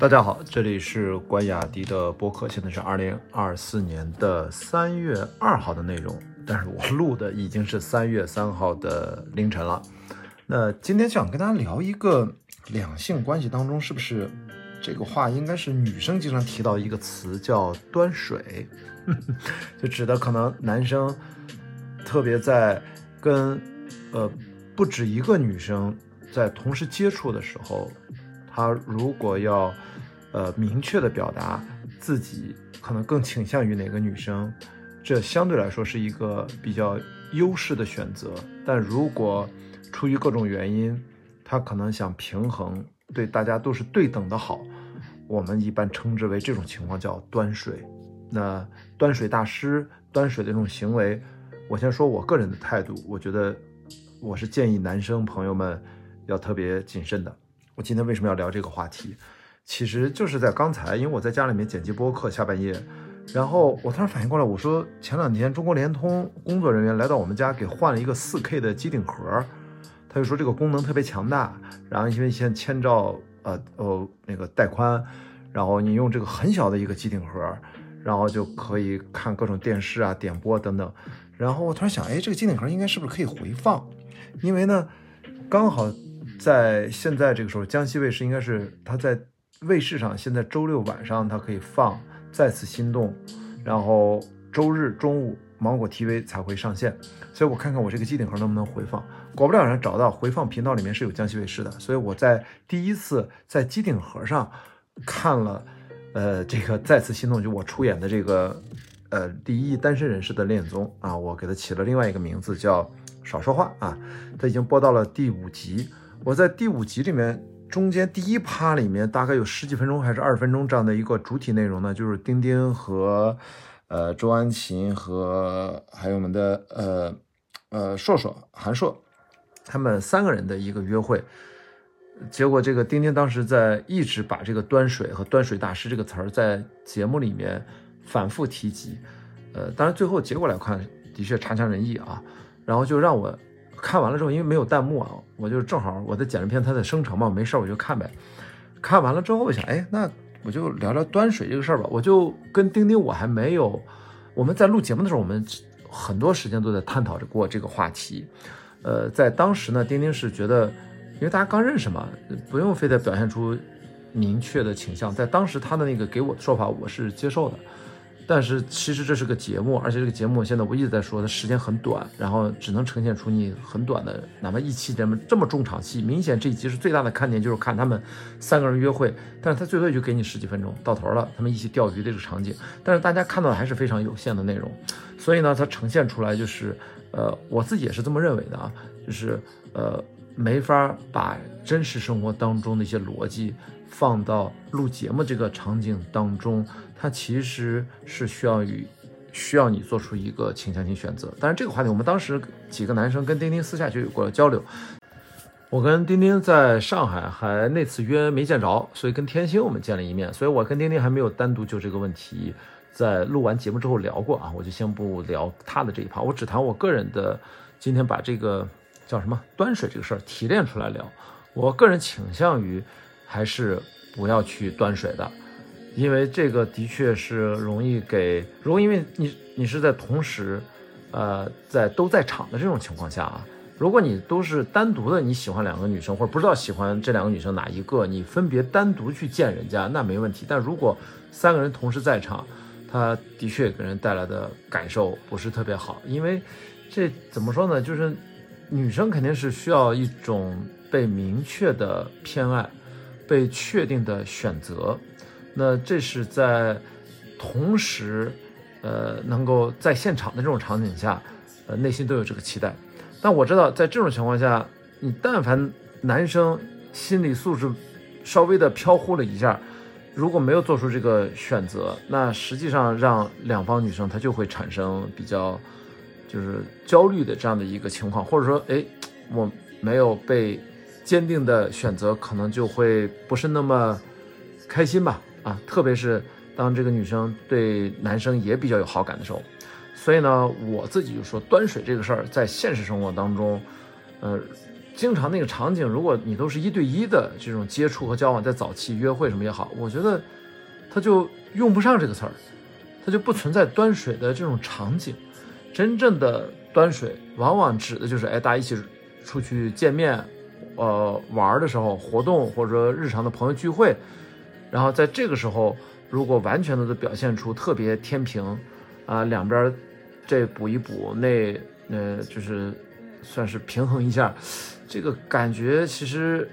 大家好，这里是关雅迪的播客，现在是二零二四年的三月二号的内容，但是我录的已经是三月三号的凌晨了。那今天想跟大家聊一个两性关系当中，是不是这个话应该是女生经常提到一个词叫端水，就指的可能男生特别在跟呃不止一个女生在同时接触的时候，他如果要呃明确的表达自己可能更倾向于哪个女生，这相对来说是一个比较优势的选择。但如果出于各种原因，他可能想平衡，对大家都是对等的好，我们一般称之为这种情况叫端水。那端水大师端水的这种行为，我先说我个人的态度，我觉得我是建议男生朋友们要特别谨慎的。我今天为什么要聊这个话题？其实就是在刚才，因为我在家里面剪辑播客，下半夜，然后我突然反应过来，我说前两天中国联通工作人员来到我们家，给换了一个 4K 的机顶盒，他就说这个功能特别强大，然后因为现在千兆呃呃那个带宽，然后你用这个很小的一个机顶盒，然后就可以看各种电视啊、点播等等，然后我突然想，哎，这个机顶盒应该是不是可以回放？因为呢，刚好在现在这个时候，江西卫视应该是它在。卫视上现在周六晚上它可以放《再次心动》，然后周日中午芒果 TV 才会上线，所以我看看我这个机顶盒能不能回放。果不其然找到回放频道里面是有江西卫视的，所以我在第一次在机顶盒上看了，呃，这个《再次心动》就我出演的这个呃第一单身人士的恋综啊，我给它起了另外一个名字叫少说话啊，它已经播到了第五集，我在第五集里面。中间第一趴里面大概有十几分钟还是二十分钟这样的一个主体内容呢，就是丁丁和呃周安琴和还有我们的呃呃硕硕韩硕他们三个人的一个约会。结果这个丁丁当时在一直把这个端水和端水大师这个词儿在节目里面反复提及，呃，当然最后结果来看的确差强人意啊，然后就让我。看完了之后，因为没有弹幕啊，我就正好我在剪片，它在生成嘛，没事我就看呗。看完了之后，我想，哎，那我就聊聊端水这个事儿吧。我就跟丁丁，我还没有，我们在录节目的时候，我们很多时间都在探讨着过这个话题。呃，在当时呢，丁丁是觉得，因为大家刚认识嘛，不用非得表现出明确的倾向。在当时他的那个给我的说法，我是接受的。但是其实这是个节目，而且这个节目现在我一直在说，它时间很短，然后只能呈现出你很短的，哪怕一期这么这么重场戏，明显这一集是最大的看点，就是看他们三个人约会，但是他最多也就给你十几分钟，到头了，他们一起钓鱼的这个场景，但是大家看到的还是非常有限的内容，所以呢，它呈现出来就是，呃，我自己也是这么认为的啊，就是呃，没法把真实生活当中的一些逻辑放到录节目这个场景当中。它其实是需要与需要你做出一个倾向性选择，但是这个话题我们当时几个男生跟丁丁私下就有过交流。我跟丁丁在上海还那次约没见着，所以跟天星我们见了一面，所以我跟丁丁还没有单独就这个问题在录完节目之后聊过啊，我就先不聊他的这一趴，我只谈我个人的。今天把这个叫什么端水这个事儿提炼出来聊，我个人倾向于还是不要去端水的。因为这个的确是容易给，如果因为你你是在同时，呃，在都在场的这种情况下啊，如果你都是单独的，你喜欢两个女生或者不知道喜欢这两个女生哪一个，你分别单独去见人家那没问题。但如果三个人同时在场，他的确给人带来的感受不是特别好，因为这怎么说呢？就是女生肯定是需要一种被明确的偏爱，被确定的选择。那这是在同时，呃，能够在现场的这种场景下，呃，内心都有这个期待。但我知道，在这种情况下，你但凡男生心理素质稍微的飘忽了一下，如果没有做出这个选择，那实际上让两方女生她就会产生比较就是焦虑的这样的一个情况，或者说，哎，我没有被坚定的选择，可能就会不是那么开心吧。啊，特别是当这个女生对男生也比较有好感的时候，所以呢，我自己就说端水这个事儿，在现实生活当中，呃，经常那个场景，如果你都是一对一的这种接触和交往，在早期约会什么也好，我觉得他就用不上这个词儿，他就不存在端水的这种场景。真正的端水，往往指的就是哎，大家一起出去见面，呃，玩的时候，活动或者说日常的朋友聚会，然后在这个时候，如果完全的都表现出特别天平，啊，两边这补一补，那呃，就是算是平衡一下。这个感觉其实，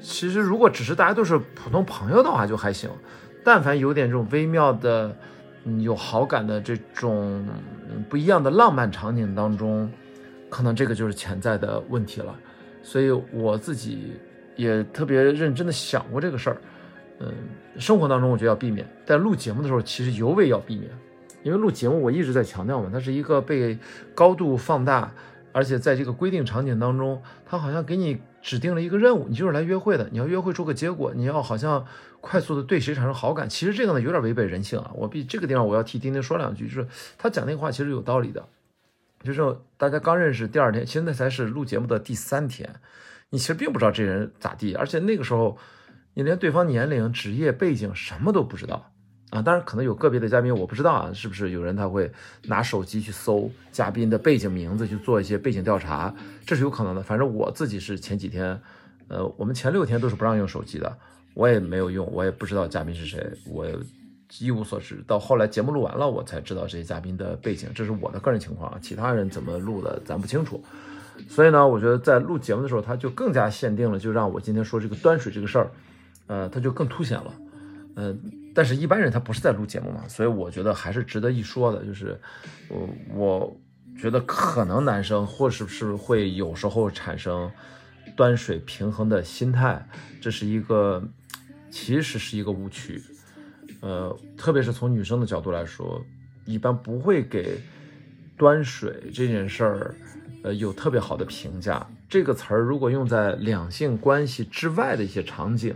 其实如果只是大家都是普通朋友的话就还行，但凡有点这种微妙的，有好感的这种不一样的浪漫场景当中，可能这个就是潜在的问题了。所以我自己也特别认真的想过这个事儿，嗯，生活当中我觉得要避免，但录节目的时候其实尤为要避免，因为录节目我一直在强调嘛，它是一个被高度放大。而且在这个规定场景当中，它好像给你指定了一个任务，你就是来约会的，你要约会出个结果，你要好像快速的对谁产生好感。其实这个呢有点违背人性啊！我比这个地方我要替丁丁说两句，就是他讲那个话其实有道理的。就是大家刚认识第二天，其实那才是录节目的第三天，你其实并不知道这人咋地，而且那个时候你连对方年龄、职业背景什么都不知道。啊，当然可能有个别的嘉宾我不知道啊，是不是有人他会拿手机去搜嘉宾的背景名字去做一些背景调查，这是有可能的。反正我自己是前几天，呃，我们前六天都是不让用手机的，我也没有用，我也不知道嘉宾是谁，我一无所知。到后来节目录完了，我才知道这些嘉宾的背景，这是我的个人情况，其他人怎么录的咱不清楚。所以呢，我觉得在录节目的时候，他就更加限定了，就让我今天说这个端水这个事儿，呃，他就更凸显了，嗯。但是，一般人他不是在录节目嘛，所以我觉得还是值得一说的。就是，我我觉得可能男生或是不是会有时候产生端水平衡的心态，这是一个其实是一个误区。呃，特别是从女生的角度来说，一般不会给端水这件事儿，呃，有特别好的评价。这个词儿如果用在两性关系之外的一些场景，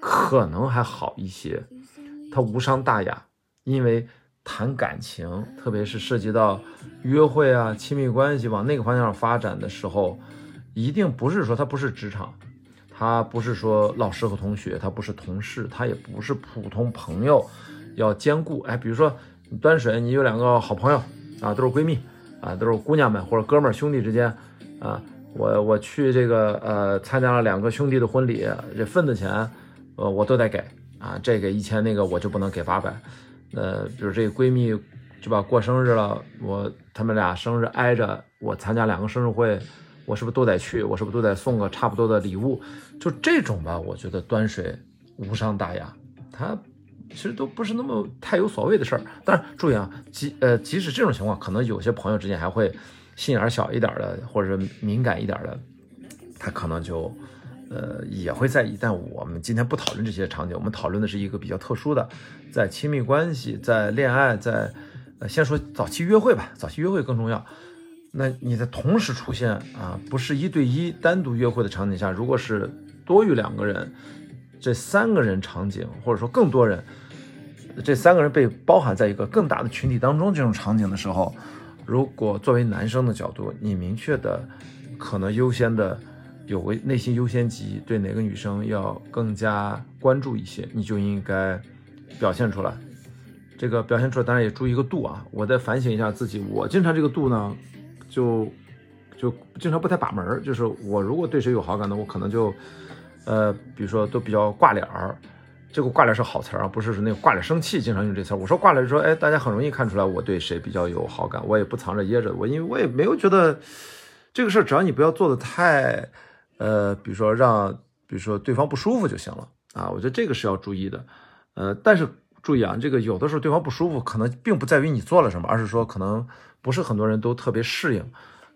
可能还好一些。它无伤大雅，因为谈感情，特别是涉及到约会啊、亲密关系往那个方向发展的时候，一定不是说它不是职场，它不是说老师和同学，它不是同事，它也不是普通朋友，要兼顾。哎，比如说端水，你有两个好朋友啊，都是闺蜜啊，都是姑娘们或者哥们儿兄弟之间啊，我我去这个呃参加了两个兄弟的婚礼，这份子钱呃我都得给。啊，这个一千，那个我就不能给八百。呃，比如这个闺蜜，对吧？过生日了，我他们俩生日挨着，我参加两个生日会，我是不是都得去？我是不是都得送个差不多的礼物？就这种吧，我觉得端水无伤大雅，它其实都不是那么太有所谓的事儿。但是注意啊，即呃，即使这种情况，可能有些朋友之间还会心眼小一点的，或者是敏感一点的，他可能就。呃，也会在意，但我们今天不讨论这些场景，我们讨论的是一个比较特殊的，在亲密关系、在恋爱、在呃，先说早期约会吧，早期约会更重要。那你在同时出现啊，不是一对一单独约会的场景下，如果是多于两个人，这三个人场景，或者说更多人，这三个人被包含在一个更大的群体当中这种场景的时候，如果作为男生的角度，你明确的可能优先的。有个内心优先级，对哪个女生要更加关注一些，你就应该表现出来。这个表现出来，当然也注意一个度啊。我再反省一下自己，我经常这个度呢，就就经常不太把门儿。就是我如果对谁有好感的，我可能就呃，比如说都比较挂脸儿。这个挂脸是好词儿啊，不是说那个挂脸生气，经常用这词儿。我说挂脸，说哎，大家很容易看出来我对谁比较有好感，我也不藏着掖着。我因为我也没有觉得这个事儿，只要你不要做的太。呃，比如说让，比如说对方不舒服就行了啊，我觉得这个是要注意的。呃，但是注意啊，这个有的时候对方不舒服，可能并不在于你做了什么，而是说可能不是很多人都特别适应，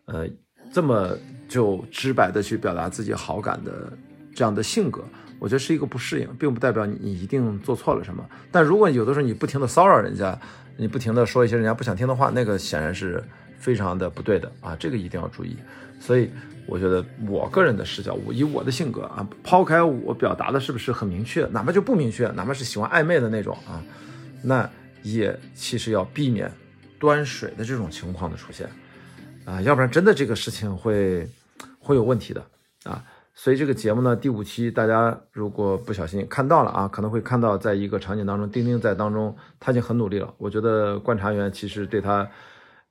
呃，这么就直白的去表达自己好感的这样的性格，我觉得是一个不适应，并不代表你一定做错了什么。但如果有的时候你不停的骚扰人家，你不停的说一些人家不想听的话，那个显然是非常的不对的啊，这个一定要注意。所以。我觉得我个人的视角，我以我的性格啊，抛开我表达的是不是很明确，哪怕就不明确，哪怕是喜欢暧昧的那种啊，那也其实要避免端水的这种情况的出现啊，要不然真的这个事情会会有问题的啊。所以这个节目呢，第五期大家如果不小心看到了啊，可能会看到在一个场景当中，丁丁在当中他已经很努力了。我觉得观察员其实对他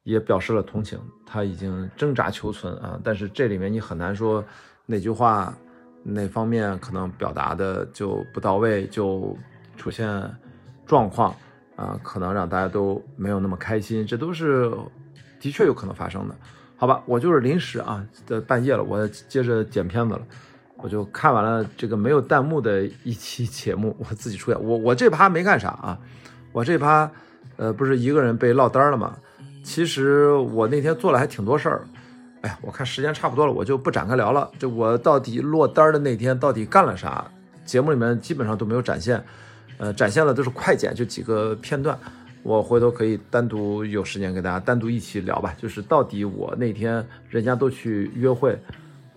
也表示了同情，他已经挣扎求存啊。但是这里面你很难说哪句话哪方面可能表达的就不到位，就出现状况啊，可能让大家都没有那么开心，这都是的确有可能发生的。好吧，我就是临时啊，这半夜了，我接着剪片子了，我就看完了这个没有弹幕的一期节目，我自己出演，我我这趴没干啥啊，我这趴，呃，不是一个人被落单了吗？其实我那天做了还挺多事儿，哎呀，我看时间差不多了，我就不展开聊了。就我到底落单的那天到底干了啥？节目里面基本上都没有展现，呃，展现了都是快剪，就几个片段。我回头可以单独有时间给大家单独一起聊吧，就是到底我那天人家都去约会，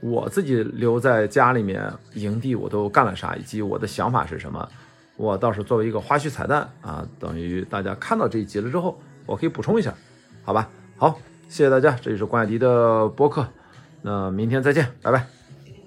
我自己留在家里面营地我都干了啥，以及我的想法是什么，我倒是作为一个花絮彩蛋啊，等于大家看到这一集了之后，我可以补充一下，好吧？好，谢谢大家，这里是关雅迪的播客，那明天再见，拜拜。